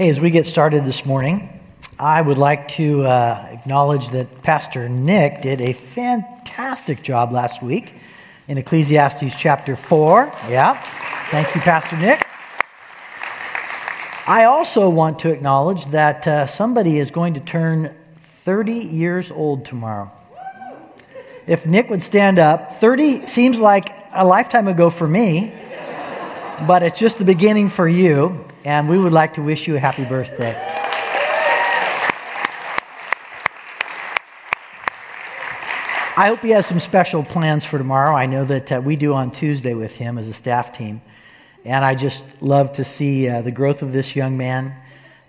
Hey, as we get started this morning, I would like to uh, acknowledge that Pastor Nick did a fantastic job last week in Ecclesiastes chapter 4. Yeah, thank you, Pastor Nick. I also want to acknowledge that uh, somebody is going to turn 30 years old tomorrow. If Nick would stand up, 30 seems like a lifetime ago for me, but it's just the beginning for you and we would like to wish you a happy birthday. I hope he has some special plans for tomorrow. I know that uh, we do on Tuesday with him as a staff team. And I just love to see uh, the growth of this young man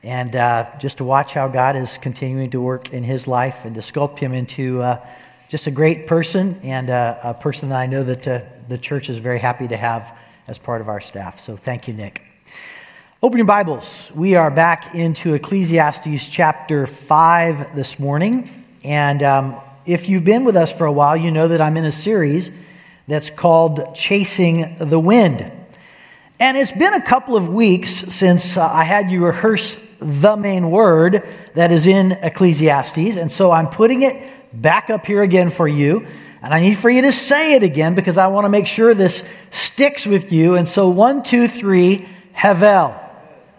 and uh, just to watch how God is continuing to work in his life and to sculpt him into uh, just a great person and uh, a person that I know that uh, the church is very happy to have as part of our staff. So thank you, Nick. Open your Bibles. We are back into Ecclesiastes chapter 5 this morning. And um, if you've been with us for a while, you know that I'm in a series that's called Chasing the Wind. And it's been a couple of weeks since uh, I had you rehearse the main word that is in Ecclesiastes. And so I'm putting it back up here again for you. And I need for you to say it again because I want to make sure this sticks with you. And so, one, two, three, Hevel.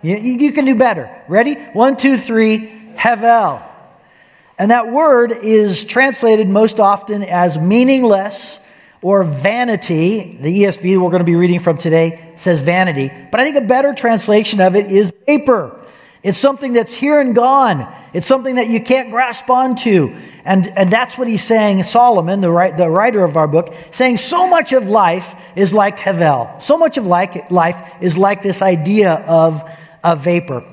You, you can do better. Ready? One, two, three, Hevel. And that word is translated most often as meaningless or vanity. The ESV we're going to be reading from today says vanity. But I think a better translation of it is vapor. It's something that's here and gone. It's something that you can't grasp onto. And, and that's what he's saying, Solomon, the, the writer of our book, saying so much of life is like Hevel. So much of like, life is like this idea of a vapor.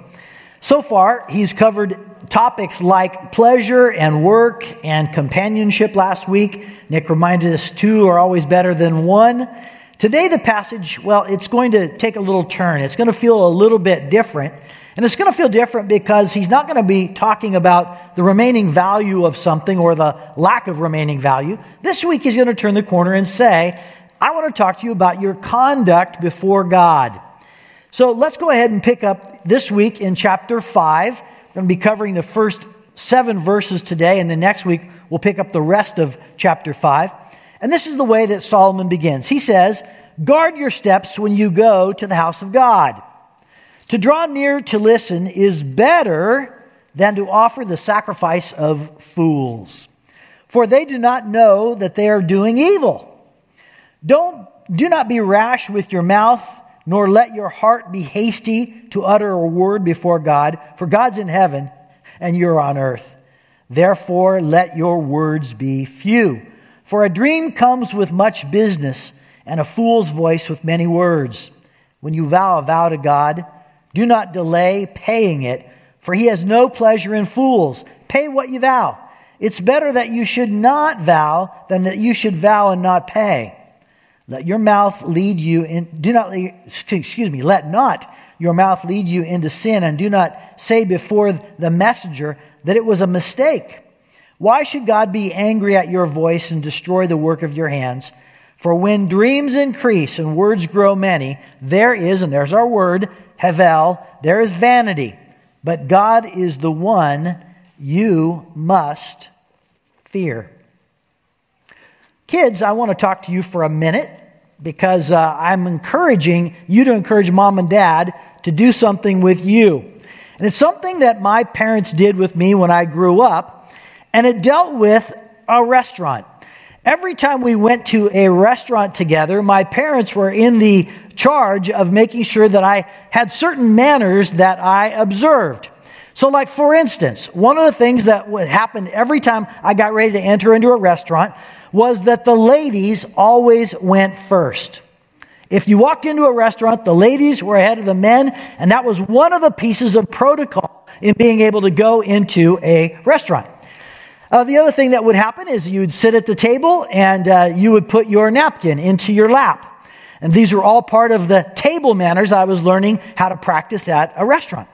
So far, he's covered topics like pleasure and work and companionship last week. Nick reminded us two are always better than one. Today, the passage, well, it's going to take a little turn. It's going to feel a little bit different. And it's going to feel different because he's not going to be talking about the remaining value of something or the lack of remaining value. This week, he's going to turn the corner and say, I want to talk to you about your conduct before God. So let's go ahead and pick up this week in chapter 5. We're going to be covering the first seven verses today, and the next week we'll pick up the rest of chapter 5. And this is the way that Solomon begins. He says, Guard your steps when you go to the house of God. To draw near to listen is better than to offer the sacrifice of fools, for they do not know that they are doing evil. Don't, do not be rash with your mouth nor let your heart be hasty to utter a word before God, for God's in heaven and you're on earth. Therefore, let your words be few. For a dream comes with much business, and a fool's voice with many words. When you vow a vow to God, do not delay paying it, for he has no pleasure in fools. Pay what you vow. It's better that you should not vow than that you should vow and not pay. Let your mouth lead you in, do not, excuse me, let not your mouth lead you into sin, and do not say before the messenger that it was a mistake. Why should God be angry at your voice and destroy the work of your hands? For when dreams increase and words grow many, there is, and there's our word, Hevel, there is vanity. But God is the one you must fear. Kids, I want to talk to you for a minute because uh, I'm encouraging you to encourage mom and dad to do something with you. And it's something that my parents did with me when I grew up, and it dealt with a restaurant. Every time we went to a restaurant together, my parents were in the charge of making sure that I had certain manners that I observed. So, like for instance, one of the things that would happen every time I got ready to enter into a restaurant was that the ladies always went first. If you walked into a restaurant, the ladies were ahead of the men, and that was one of the pieces of protocol in being able to go into a restaurant. Uh, the other thing that would happen is you would sit at the table and uh, you would put your napkin into your lap. And these were all part of the table manners I was learning how to practice at a restaurant.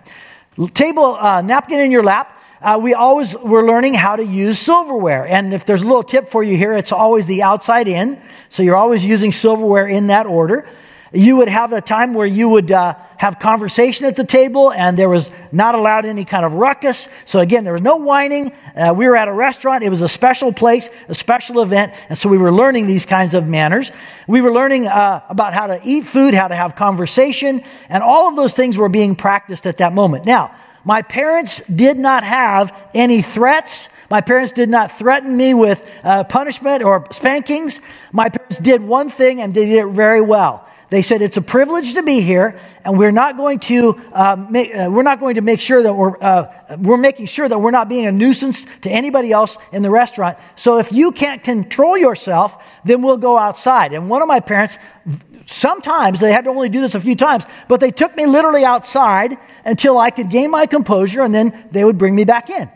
Table uh, napkin in your lap uh, we always were learning how to use silverware. And if there's a little tip for you here, it's always the outside in. So you're always using silverware in that order. You would have a time where you would uh, have conversation at the table, and there was not allowed any kind of ruckus. So, again, there was no whining. Uh, we were at a restaurant. It was a special place, a special event. And so we were learning these kinds of manners. We were learning uh, about how to eat food, how to have conversation, and all of those things were being practiced at that moment. Now, my parents did not have any threats my parents did not threaten me with uh, punishment or spankings. My parents did one thing and they did it very well. They said it's a privilege to be here, and we're not going to uh, make, uh, we're not going to make sure that we're uh, we're making sure that we're not being a nuisance to anybody else in the restaurant. So if you can't control yourself, then we'll go outside. And one of my parents, sometimes they had to only do this a few times, but they took me literally outside until I could gain my composure, and then they would bring me back in.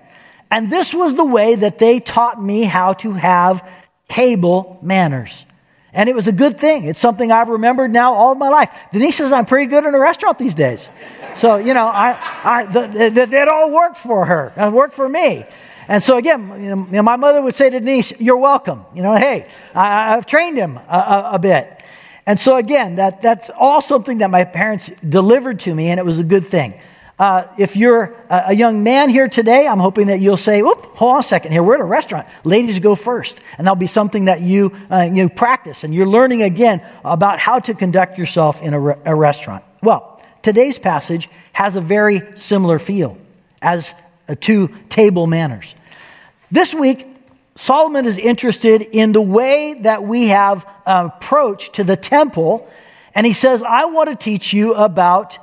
And this was the way that they taught me how to have table manners. And it was a good thing. It's something I've remembered now all of my life. Denise says I'm pretty good in a restaurant these days. So, you know, I, I, the, the, it all worked for her. It worked for me. And so again, you know, my mother would say to Denise, you're welcome. You know, hey, I, have trained him a, a, a bit. And so again, that, that's all something that my parents delivered to me, and it was a good thing. Uh, if you're a, young man here today, I'm hoping that you'll say, Oop, hold on a second here. We're at a restaurant. Ladies go first. And that'll be something that you, uh, you practice. And you're learning again about how to conduct yourself in a, re- a restaurant. Well, today's passage has a very similar feel as uh, to table manners. This week, Solomon is interested in the way that we have approach to the temple. And he says, I want to teach you about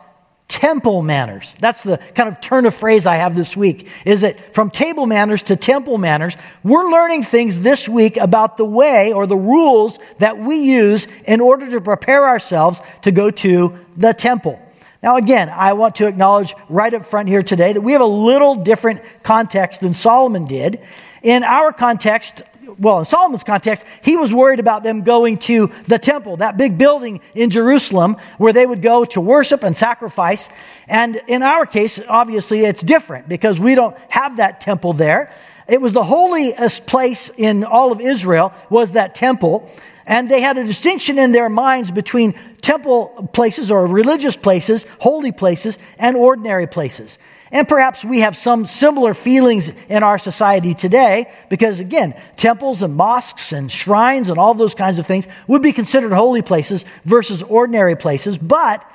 temple manners. That's the kind of turn of phrase I have this week. Is that from table manners to temple manners? We're learning things this week about the way or the rules that we use in order to prepare ourselves to go to the temple. Now, again, I want to acknowledge right up front here today that we have a little different context than Solomon did. In our context, well, in Solomon's context, he was worried about them going to the temple, that big building in Jerusalem where they would go to worship and sacrifice. And in our case, obviously, it's different because we don't have that temple there. It was the holiest place in all of Israel was that temple. And they had a distinction in their minds between temple places or religious places, holy places, and ordinary places. And perhaps we have some similar feelings in our society today because, again, temples and mosques and shrines and all those kinds of things would be considered holy places versus ordinary places. But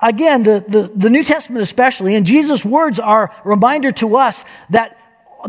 again, the, the, the New Testament especially, and Jesus' words are a reminder to us that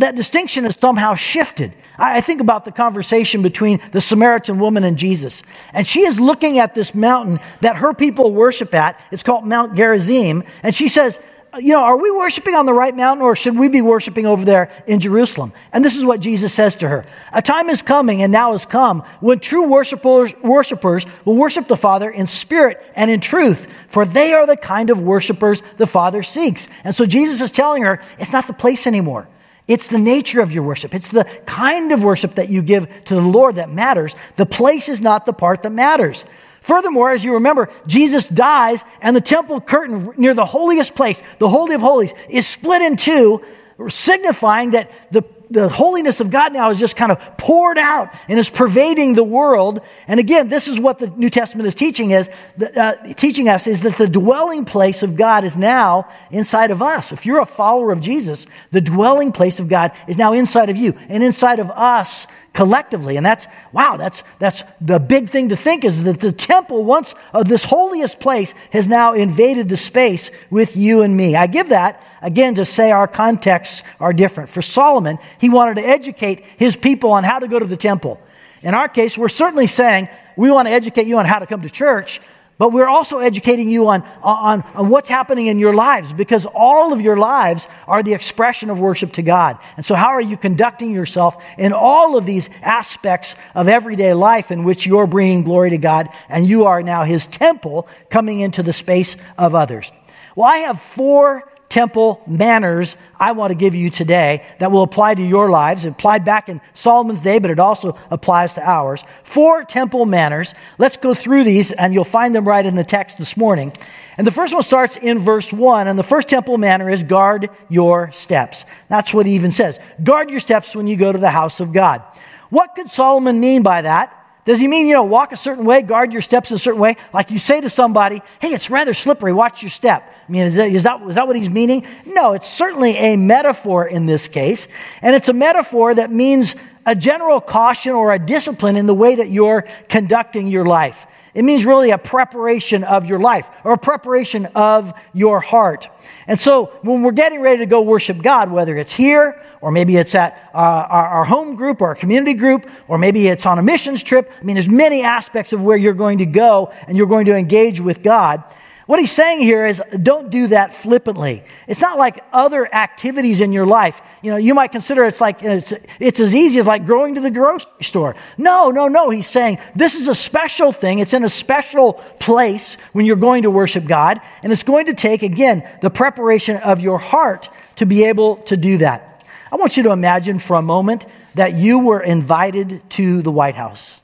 that distinction is somehow shifted. I think about the conversation between the Samaritan woman and Jesus. And she is looking at this mountain that her people worship at. It's called Mount Gerizim. And she says, Uh, you know, are we worshiping on the right mountain or should we be worshiping over there in Jerusalem? And this is what Jesus says to her. A time is coming and now has come when true worshipers, worshipers will worship the Father in spirit and in truth, for they are the kind of worshipers the Father seeks. And so Jesus is telling her it's not the place anymore. It's the nature of your worship. It's the kind of worship that you give to the Lord that matters. The place is not the part that matters. Furthermore, as you remember, Jesus dies and the temple curtain near the holiest place, the Holy of Holies, is split in two, signifying that the, the holiness of God now is just kind of poured out and is pervading the world. And again, this is what the New Testament is teaching is uh, teaching us is that the dwelling place of God is now inside of us. If you're a follower of Jesus, the dwelling place of God is now inside of you and inside of us collectively. And that's, wow, that's, that's the big thing to think is that the temple, once of this holiest place, has now invaded the space with you and me. I give that, again, to say our contexts are different. For Solomon, he wanted to educate his people on how to go to the temple. In our case, we're certainly saying we want to educate you on how to come to church, but we're also educating you on, on, on what's happening in your lives because all of your lives are the expression of worship to God. And so, how are you conducting yourself in all of these aspects of everyday life in which you're bringing glory to God and you are now His temple coming into the space of others? Well, I have four temple manners I want to give you today that will apply to your lives. It applied back in Solomon's day, but it also applies to ours. Four temple manners. Let's go through these, and you'll find them right in the text this morning. And the first one starts in verse 1, and the first temple manner is guard your steps. That's what he even says. Guard your steps when you go to the house of God. What could Solomon mean by that? Does he mean, you know, walk a certain way, guard your steps in a certain way? Like you say to somebody, hey, it's rather slippery, watch your step. I mean, is that, is that, is that what he's meaning? No, it's certainly a metaphor in this case. And it's a metaphor that means a general caution or a discipline in the way that you're conducting your life. It means really a preparation of your life or a preparation of your heart. And so when we're getting ready to go worship God, whether it's here or maybe it's at uh, our, our, home group or our community group or maybe it's on a missions trip, I mean, there's many aspects of where you're going to go and you're going to engage with God. What he's saying here is don't do that flippantly. It's not like other activities in your life. You know, you might consider it's like it's, it's as easy as like going to the grocery store. No, no, no. He's saying this is a special thing. It's in a special place when you're going to worship God. And it's going to take, again, the preparation of your heart to be able to do that. I want you to imagine for a moment that you were invited to the White House.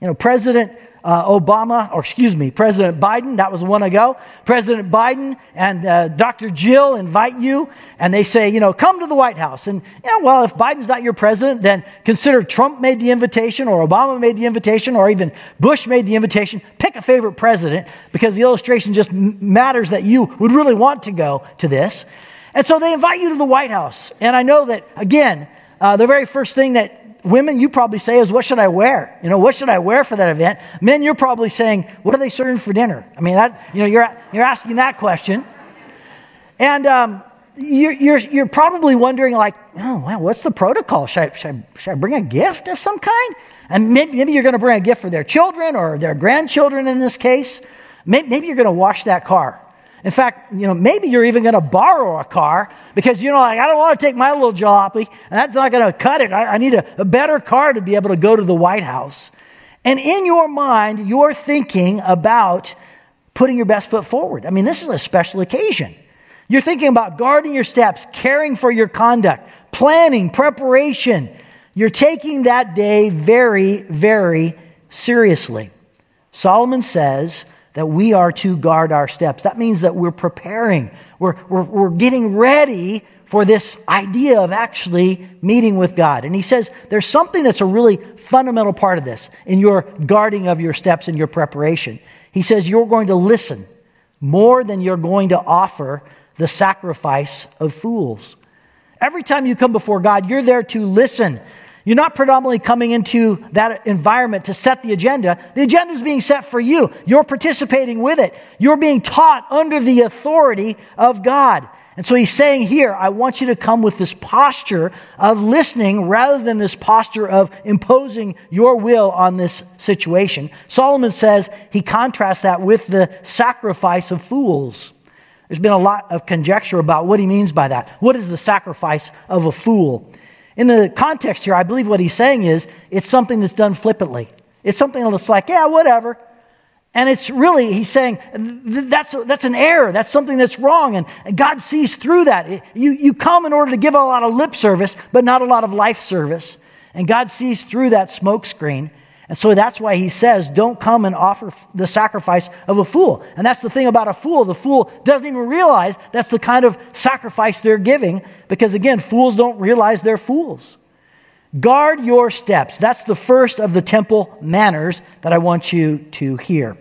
You know, President uh, Obama, or excuse me, President Biden, that was one ago. President Biden and uh, Dr. Jill invite you, and they say, you know, come to the White House. And, yeah, well, if Biden's not your president, then consider Trump made the invitation, or Obama made the invitation, or even Bush made the invitation. Pick a favorite president, because the illustration just matters that you would really want to go to this. And so they invite you to the White House. And I know that, again, uh, the very first thing that women, you probably say is, what should I wear? You know, what should I wear for that event? Men, you're probably saying, what are they serving for dinner? I mean, that, you know, you're, you're asking that question. And um, you're, you're, you're probably wondering, like, oh, well, what's the protocol? Should I, should, I, should I bring a gift of some kind? And maybe, maybe you're going to bring a gift for their children or their grandchildren in this case. Maybe, maybe you're going to wash that car. In fact, you know, maybe you're even going to borrow a car because, you know, like, I don't want to take my little jalopy, and that's not going to cut it. I, I need a, a better car to be able to go to the White House. And in your mind, you're thinking about putting your best foot forward. I mean, this is a special occasion. You're thinking about guarding your steps, caring for your conduct, planning, preparation. You're taking that day very, very seriously. Solomon says, that we are to guard our steps. That means that we're preparing, we're, we're, we're getting ready for this idea of actually meeting with God. And he says there's something that's a really fundamental part of this in your guarding of your steps and your preparation. He says you're going to listen more than you're going to offer the sacrifice of fools. Every time you come before God, you're there to listen you're not predominantly coming into that environment to set the agenda. The agenda is being set for you. You're participating with it. You're being taught under the authority of God. And so he's saying here, I want you to come with this posture of listening rather than this posture of imposing your will on this situation. Solomon says he contrasts that with the sacrifice of fools. There's been a lot of conjecture about what he means by that. What is the sacrifice of a fool? In the context here, I believe what he's saying is it's something that's done flippantly. It's something that's like, yeah, whatever. And it's really, he's saying, that's, that's an error. That's something that's wrong. And, God sees through that. You, you come in order to give a lot of lip service, but not a lot of life service. And God sees through that smokescreen. And so that's why he says, don't come and offer the sacrifice of a fool. And that's the thing about a fool. The fool doesn't even realize that's the kind of sacrifice they're giving because, again, fools don't realize they're fools. Guard your steps. That's the first of the temple manners that I want you to hear.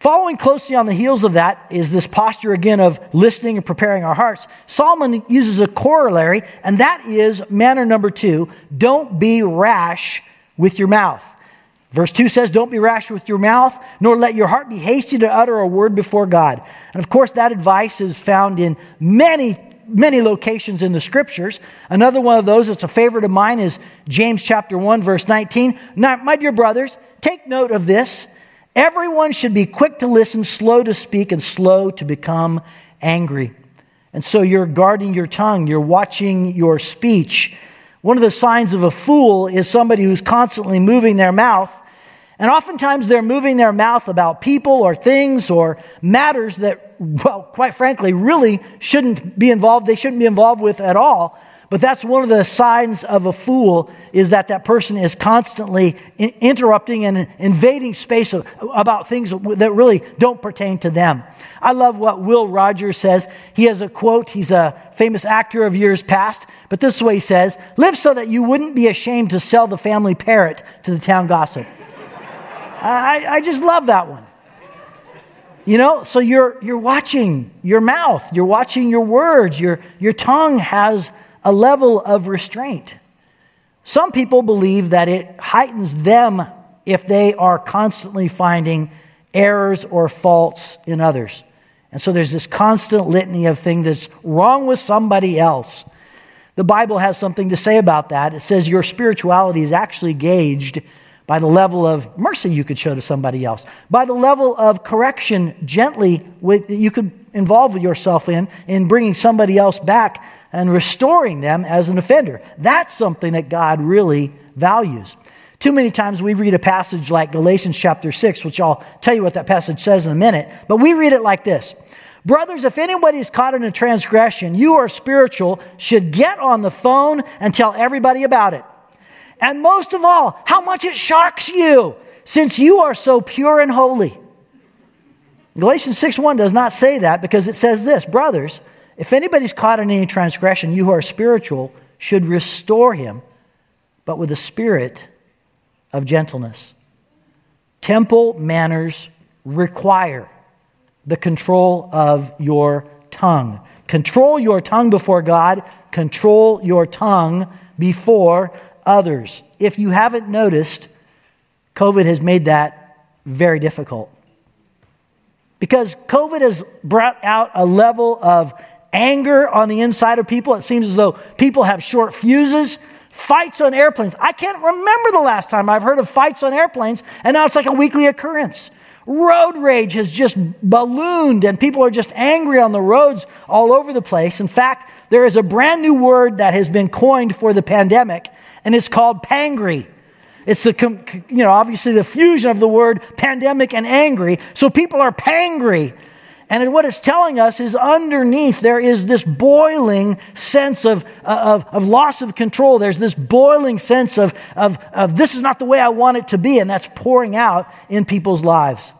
Following closely on the heels of that is this posture again of listening and preparing our hearts. Solomon uses a corollary, and that is manner number two don't be rash with your mouth. Verse 2 says, Don't be rash with your mouth, nor let your heart be hasty to utter a word before God. And of course, that advice is found in many, many locations in the scriptures. Another one of those that's a favorite of mine is James chapter 1, verse 19. Now, my dear brothers, take note of this. Everyone should be quick to listen, slow to speak, and slow to become angry. And so you're guarding your tongue, you're watching your speech. One of the signs of a fool is somebody who's constantly moving their mouth. And oftentimes they're moving their mouth about people or things or matters that, well, quite frankly, really shouldn't be involved, they shouldn't be involved with at all. But that's one of the signs of a fool is that that person is constantly interrupting and invading space about things that really don't pertain to them. I love what Will Rogers says. He has a quote. He's a famous actor of years past, but this is what he says Live so that you wouldn't be ashamed to sell the family parrot to the town gossip. I, I just love that one. You know, so you're, you're watching your mouth, you're watching your words, your, your tongue has a level of restraint. Some people believe that it heightens them if they are constantly finding errors or faults in others. And so there's this constant litany of things that's wrong with somebody else. The Bible has something to say about that. It says your spirituality is actually gauged by the level of mercy you could show to somebody else, by the level of correction gently with, you could involve yourself in in bringing somebody else back and restoring them as an offender. That's something that God really values. Too many times we read a passage like Galatians chapter 6, which I'll tell you what that passage says in a minute, but we read it like this Brothers, if anybody is caught in a transgression, you are spiritual, should get on the phone and tell everybody about it. And most of all, how much it shocks you, since you are so pure and holy. Galatians 6 1 does not say that because it says this Brothers, if anybody's caught in any transgression, you who are spiritual should restore him, but with a spirit of gentleness. Temple manners require the control of your tongue. Control your tongue before God, control your tongue before others. If you haven't noticed, COVID has made that very difficult. Because COVID has brought out a level of anger on the inside of people. It seems as though people have short fuses. Fights on airplanes. I can't remember the last time I've heard of fights on airplanes, and now it's like a weekly occurrence. Road rage has just ballooned, and people are just angry on the roads all over the place. In fact, there is a brand new word that has been coined for the pandemic, and it's called pangry. It's the, you know, obviously the fusion of the word pandemic and angry. So people are pangry. And what it's telling us is underneath there is this boiling sense of, uh, of, of loss of control. There's this boiling sense of, of, of this is not the way I want it to be, and that's pouring out in people's lives.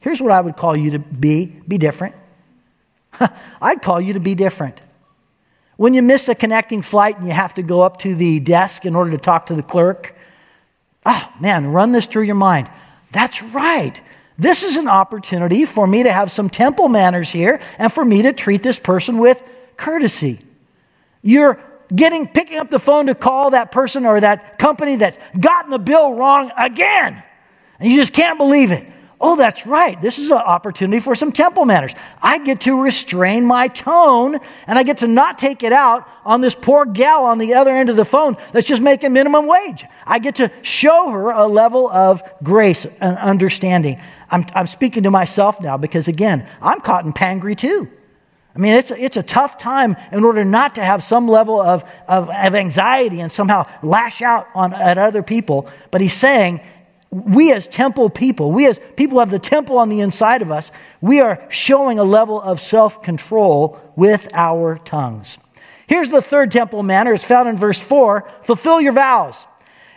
Here's what I would call you to be be different. I'd call you to be different. When you miss a connecting flight and you have to go up to the desk in order to talk to the clerk, oh man, run this through your mind. That's right. This is an opportunity for me to have some temple manners here and for me to treat this person with courtesy. You're getting picking up the phone to call that person or that company that's gotten the bill wrong again. And you just can't believe it. Oh, that's right. This is an opportunity for some temple manners. I get to restrain my tone and I get to not take it out on this poor gal on the other end of the phone that's just making minimum wage. I get to show her a level of grace and understanding. I'm, I'm speaking to myself now because, again, I'm caught in pangry too. I mean, it's a, it's a tough time in order not to have some level of, of, of anxiety and somehow lash out on, at other people. But he's saying, we as temple people, we as people who have the temple on the inside of us, we are showing a level of self control with our tongues. Here's the third temple manner. It's found in verse 4 fulfill your vows.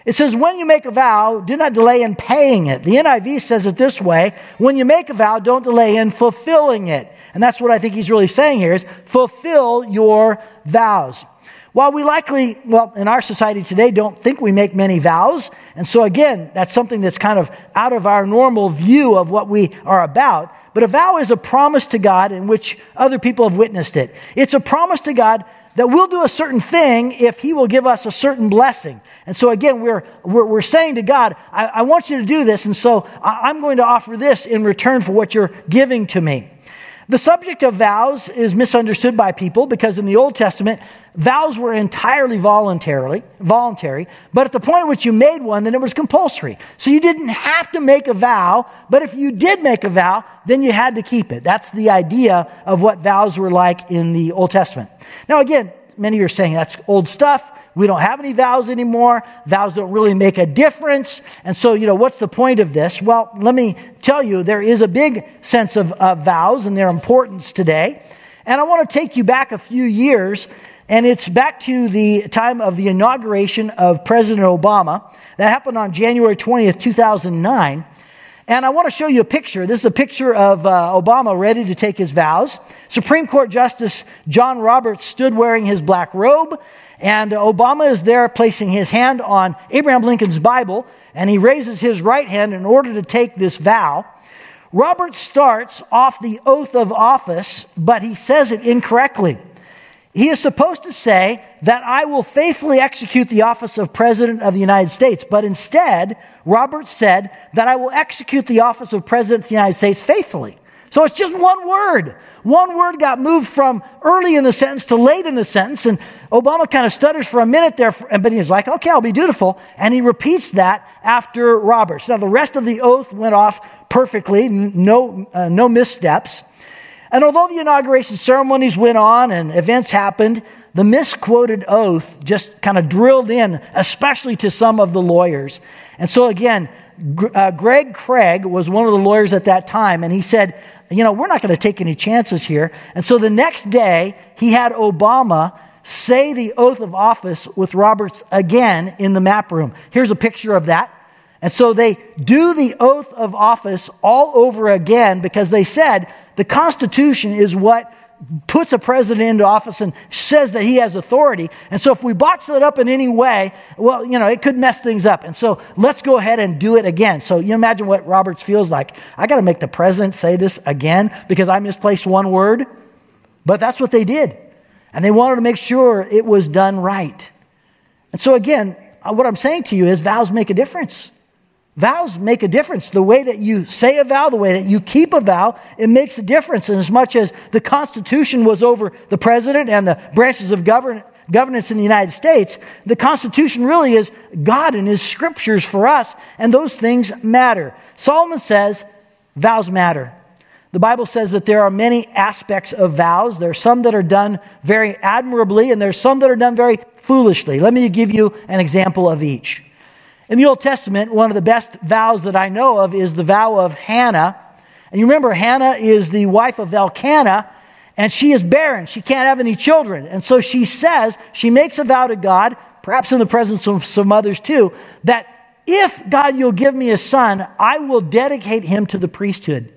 It says, when you make a vow, do not delay in paying it. The NIV says it this way when you make a vow, don't delay in fulfilling it. And that's what I think he's really saying here is fulfill your vows. While we likely, well, in our society today, don't think we make many vows, and so again, that's something that's kind of out of our normal view of what we are about. But a vow is a promise to God in which other people have witnessed it. It's a promise to God that we'll do a certain thing if He will give us a certain blessing. And so again, we're, we're, we're saying to God, I, I, want you to do this, and so I, I'm going to offer this in return for what you're giving to me. The subject of vows is misunderstood by people because in the Old Testament, vows were entirely voluntarily, voluntary, but at the point at which you made one, then it was compulsory. So you didn't have to make a vow, but if you did make a vow, then you had to keep it. That's the idea of what vows were like in the Old Testament. Now, again, many are saying that's old stuff. We don't have any vows anymore. Vows don't really make a difference. And so, you know, what's the point of this? Well, let me tell you, there is a big sense of uh, vows and their importance today. And I want to take you back a few years, and it's back to the time of the inauguration of President Obama. That happened on January 20th, 2009. And I want to show you a picture. This is a picture of uh, Obama ready to take his vows. Supreme Court Justice John Roberts stood wearing his black robe And Obama is there placing his hand on Abraham Lincoln's Bible, and he raises his right hand in order to take this vow. Robert starts off the oath of office, but he says it incorrectly. He is supposed to say that I will faithfully execute the office of President of the United States, but instead, Robert said that I will execute the office of President of the United States faithfully. So it's just one word. One word got moved from early in the sentence to late in the sentence, and Obama kind of stutters for a minute there, but he's like, okay, I'll be dutiful. And he repeats that after Roberts. Now, the rest of the oath went off perfectly, no, uh, no missteps. And although the inauguration ceremonies went on and events happened, the misquoted oath just kind of drilled in, especially to some of the lawyers. And so, again, uh, Greg Craig was one of the lawyers at that time, and he said, you know, we're not going to take any chances here. And so the next day, he had Obama say the oath of office with Roberts again in the map room. Here's a picture of that. And so they do the oath of office all over again because they said the Constitution is what puts a president into office and says that he has authority. And so if we botch that up in any way, well, you know, it could mess things up. And so let's go ahead and do it again. So you imagine what Roberts feels like. I got to make the president say this again because I misplaced one word. But that's what they did. And they wanted to make sure it was done right. And so again, uh, what I'm saying to you is vows make a difference. Vows make a difference. The way that you say a vow, the way that you keep a vow, it makes a difference. And as much as the Constitution was over the president and the branches of govern- governance in the United States, the Constitution really is God and His scriptures for us, and those things matter. Solomon says vows matter. The Bible says that there are many aspects of vows. There are some that are done very admirably, and there's some that are done very foolishly. Let me give you an example of each. In the Old Testament, one of the best vows that I know of is the vow of Hannah. And you remember, Hannah is the wife of Elkanah, and she is barren. She can't have any children. And so she says, she makes a vow to God, perhaps in the presence of some others too, that if God, you'll give me a son, I will dedicate him to the priesthood.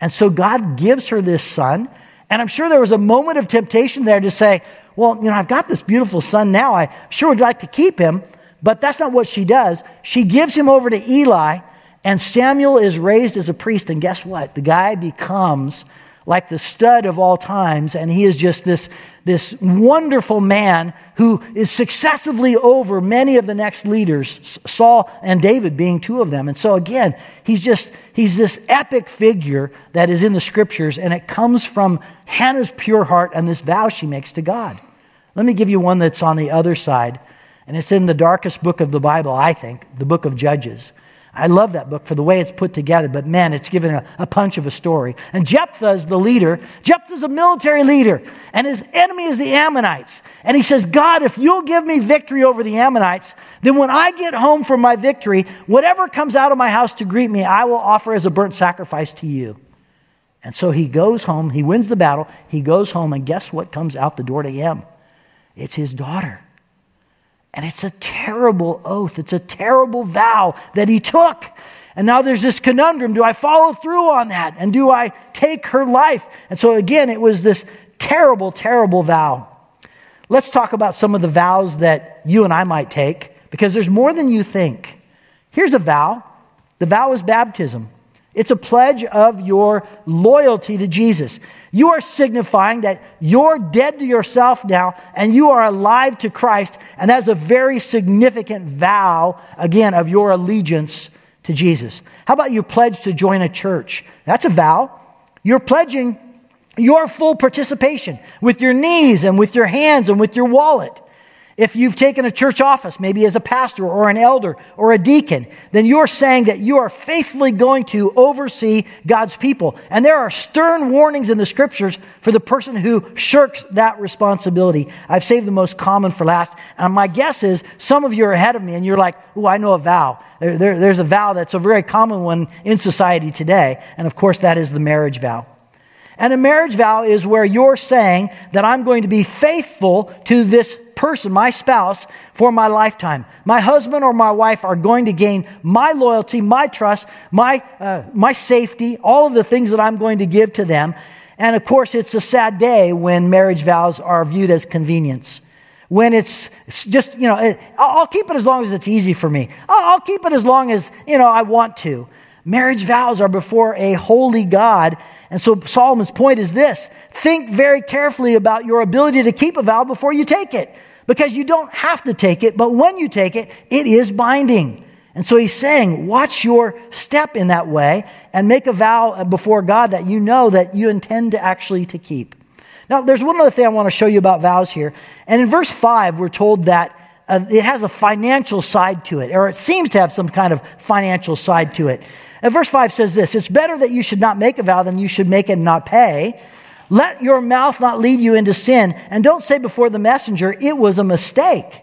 And so God gives her this son. And I'm sure there was a moment of temptation there to say, well, you know, I've got this beautiful son now. I sure would like to keep him. But that's not what she does. She gives him over to Eli, and Samuel is raised as a priest. And guess what? The guy becomes like the stud of all times, and he is just this, this wonderful man who is successively over many of the next leaders, Saul and David being two of them. And so, again, he's just, he's this epic figure that is in the scriptures, and it comes from Hannah's pure heart and this vow she makes to God. Let me give you one that's on the other side and it's in the darkest book of the Bible, I think, the book of Judges. I love that book for the way it's put together, but man, it's given a, a punch of a story. And Jephthah is the leader. Jephthah's a military leader, and his enemy is the Ammonites. And he says, God, if you'll give me victory over the Ammonites, then when I get home from my victory, whatever comes out of my house to greet me, I will offer as a burnt sacrifice to you. And so he goes home, he wins the battle, he goes home, and guess what comes out the door to him? It's his daughter. And it's a terrible oath. It's a terrible vow that he took. And now there's this conundrum do I follow through on that? And do I take her life? And so again, it was this terrible, terrible vow. Let's talk about some of the vows that you and I might take because there's more than you think. Here's a vow the vow is baptism. It's a pledge of your loyalty to Jesus. You are signifying that you're dead to yourself now and you are alive to Christ. And that's a very significant vow, again, of your allegiance to Jesus. How about you pledge to join a church? That's a vow. You're pledging your full participation with your knees and with your hands and with your wallet. If you've taken a church office, maybe as a pastor or an elder or a deacon, then you're saying that you are faithfully going to oversee God's people. And there are stern warnings in the scriptures for the person who shirks that responsibility. I've saved the most common for last. And my guess is some of you are ahead of me and you're like, oh, I know a vow. There, there, there's a vow that's a very common one in society today. And of course, that is the marriage vow. And a marriage vow is where you're saying that I'm going to be faithful to this person, my spouse, for my lifetime. My husband or my wife are going to gain my loyalty, my trust, my, uh, my safety, all of the things that I'm going to give to them. And of course, it's a sad day when marriage vows are viewed as convenience. when it's just, you know, I'll keep it as long as it's easy for me. I'll keep it as long as, you know, I want to. Marriage vows are before a holy God. And so Solomon's point is this think very carefully about your ability to keep a vow before you take it. Because you don't have to take it, but when you take it, it is binding. And so he's saying, watch your step in that way and make a vow before God that you know that you intend to actually to keep. Now, there's one other thing I want to show you about vows here. And in verse 5, we're told that uh, it has a financial side to it, or it seems to have some kind of financial side to it. And verse 5 says this It's better that you should not make a vow than you should make and not pay. Let your mouth not lead you into sin, and don't say before the messenger, it was a mistake.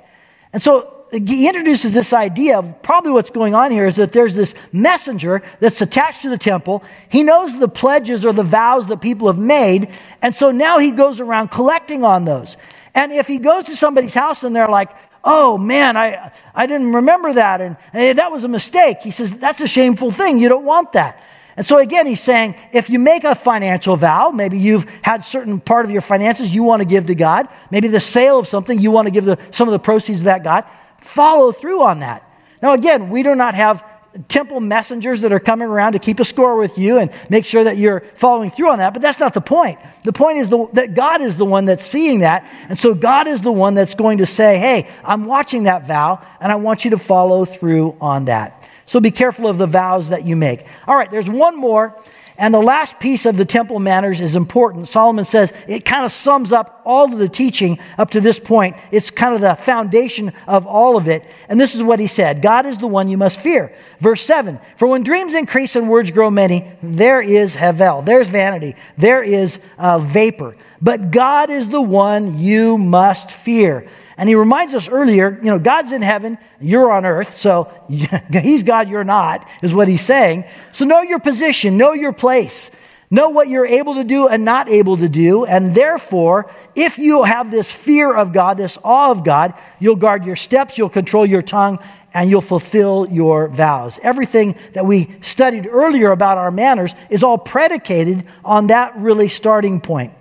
And so he introduces this idea of probably what's going on here is that there's this messenger that's attached to the temple. He knows the pledges or the vows that people have made. And so now he goes around collecting on those. And if he goes to somebody's house and they're like, oh man, I, I didn't remember that and hey, that was a mistake, he says, that's a shameful thing. You don't want that. And so again, he's saying if you make a financial vow, maybe you've had certain part of your finances you want to give to God, maybe the sale of something you want to give the, some of the proceeds of that God follow through on that. Now, again, we do not have temple messengers that are coming around to keep a score with you and make sure that you're following through on that, but that's not the point. The point is the, that God is the one that's seeing that, and so God is the one that's going to say, hey, I'm watching that vow, and I want you to follow through on that. So be careful of the vows that you make. All right, there's one more and the last piece of the temple manners is important. Solomon says it kind of sums up all of the teaching up to this point. It's kind of the foundation of all of it. And this is what he said God is the one you must fear. Verse 7 For when dreams increase and words grow many, there is Hevel, there's vanity, there is uh, vapor. But God is the one you must fear. And he reminds us earlier, you know, God's in heaven, you're on earth, so he's God, you're not, is what he's saying. So know your position, know your place, know what you're able to do and not able to do. And therefore, if you have this fear of God, this awe of God, you'll guard your steps, you'll control your tongue, and you'll fulfill your vows. Everything that we studied earlier about our manners is all predicated on that really starting point.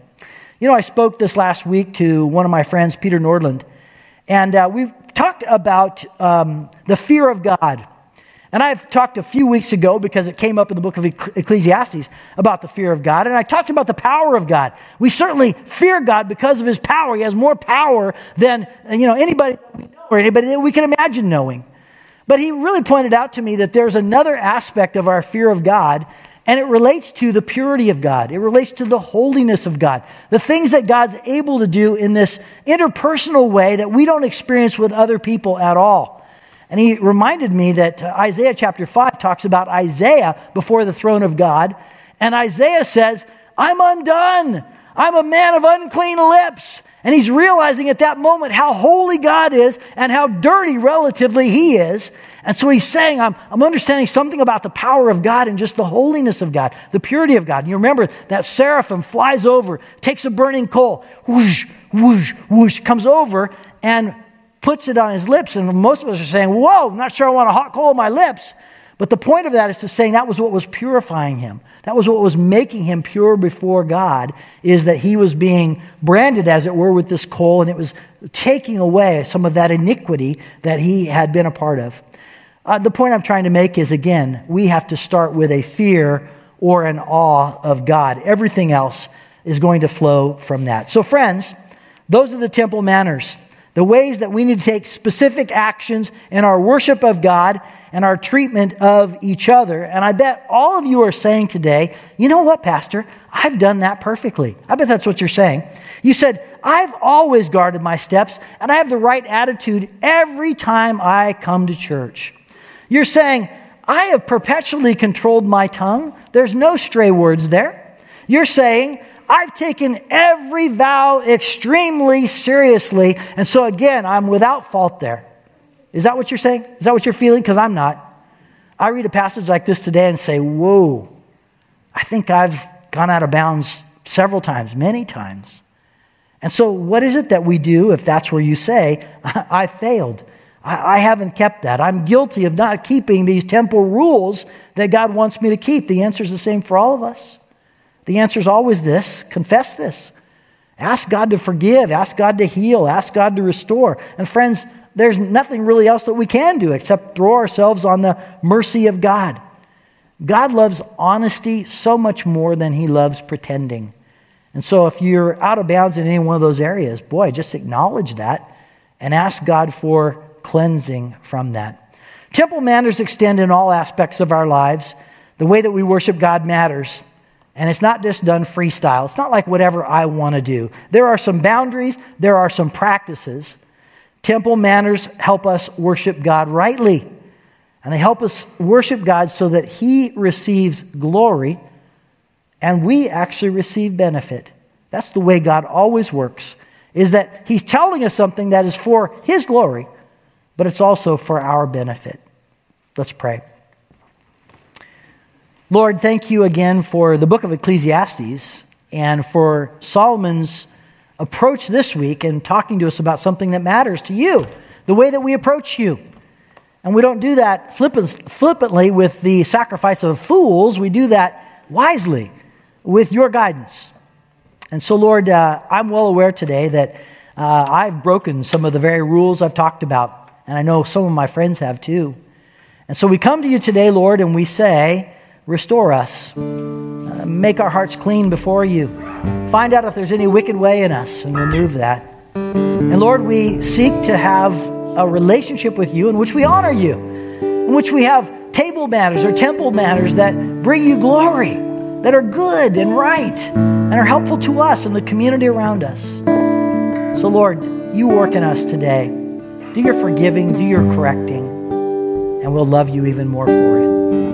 You know, I spoke this last week to one of my friends, Peter Nordland. And uh, we talked about um, the fear of God. And I've talked a few weeks ago because it came up in the book of Ecclesiastes about the fear of God. And I talked about the power of God. We certainly fear God because of his power. He has more power than you know, anybody or anybody that we can imagine knowing. But he really pointed out to me that there's another aspect of our fear of God and it relates to the purity of God. It relates to the holiness of God. The things that God's able to do in this interpersonal way that we don't experience with other people at all. And he reminded me that uh, Isaiah chapter 5 talks about Isaiah before the throne of God. And Isaiah says, I'm undone. I'm a man of unclean lips. And he's realizing at that moment how holy God is and how dirty relatively he is. And so he's saying, I'm, I'm understanding something about the power of God and just the holiness of God, the purity of God. And you remember that seraphim flies over, takes a burning coal, whoosh, whoosh, whoosh, comes over and puts it on his lips. And most of us are saying, Whoa, I'm not sure I want a hot coal on my lips. But the point of that is to saying that was what was purifying him. That was what was making him pure before God, is that he was being branded, as it were, with this coal, and it was taking away some of that iniquity that he had been a part of. Uh, the point I'm trying to make is again, we have to start with a fear or an awe of God. Everything else is going to flow from that. So, friends, those are the temple manners, the ways that we need to take specific actions in our worship of God and our treatment of each other. And I bet all of you are saying today, you know what, Pastor? I've done that perfectly. I bet that's what you're saying. You said, I've always guarded my steps and I have the right attitude every time I come to church. You're saying, I have perpetually controlled my tongue. There's no stray words there. You're saying, I've taken every vow extremely seriously. And so, again, I'm without fault there. Is that what you're saying? Is that what you're feeling? Because I'm not. I read a passage like this today and say, Whoa, I think I've gone out of bounds several times, many times. And so, what is it that we do if that's where you say, I failed? I, haven't kept that. I'm guilty of not keeping these temple rules that God wants me to keep. The answer is the same for all of us. The answer is always this confess this Ask God to forgive, ask God to heal, ask God to restore. And friends, there's nothing really else that we can do except throw ourselves on the mercy of God. God loves honesty so much more than he loves pretending. And so if you're out of bounds in any one of those areas, boy, just acknowledge that and ask God for cleansing from that. Temple manners extend in all aspects of our lives. The way that we worship God matters. And it's not just done freestyle. It's not like whatever I want to do. There are some boundaries, there are some practices. Temple manners help us worship God rightly. And they help us worship God so that He receives glory and we actually receive benefit. That's the way God always works, is that He's telling us something that is for His glory, but it's also for our benefit. Let's pray. Lord, thank you again for the book of Ecclesiastes and for Solomon's approach this week and talking to us about something that matters to you, the way that we approach you. And we don't do that flippantly with the sacrifice of fools, we do that wisely with your guidance. And so, Lord, uh, I'm well aware today that uh, I've broken some of the very rules I've talked about, and I know some of my friends have too. And so we come to you today, Lord, and we say, Restore us. Uh, make our hearts clean before you. Find out if there's any wicked way in us and remove that. And Lord, we seek to have a relationship with you in which we honor you, in which we have table manners or temple manners that bring you glory, that are good and right, and are helpful to us and the community around us. So, Lord, you work in us today. Do your forgiving, do your correcting, and we'll love you even more for it.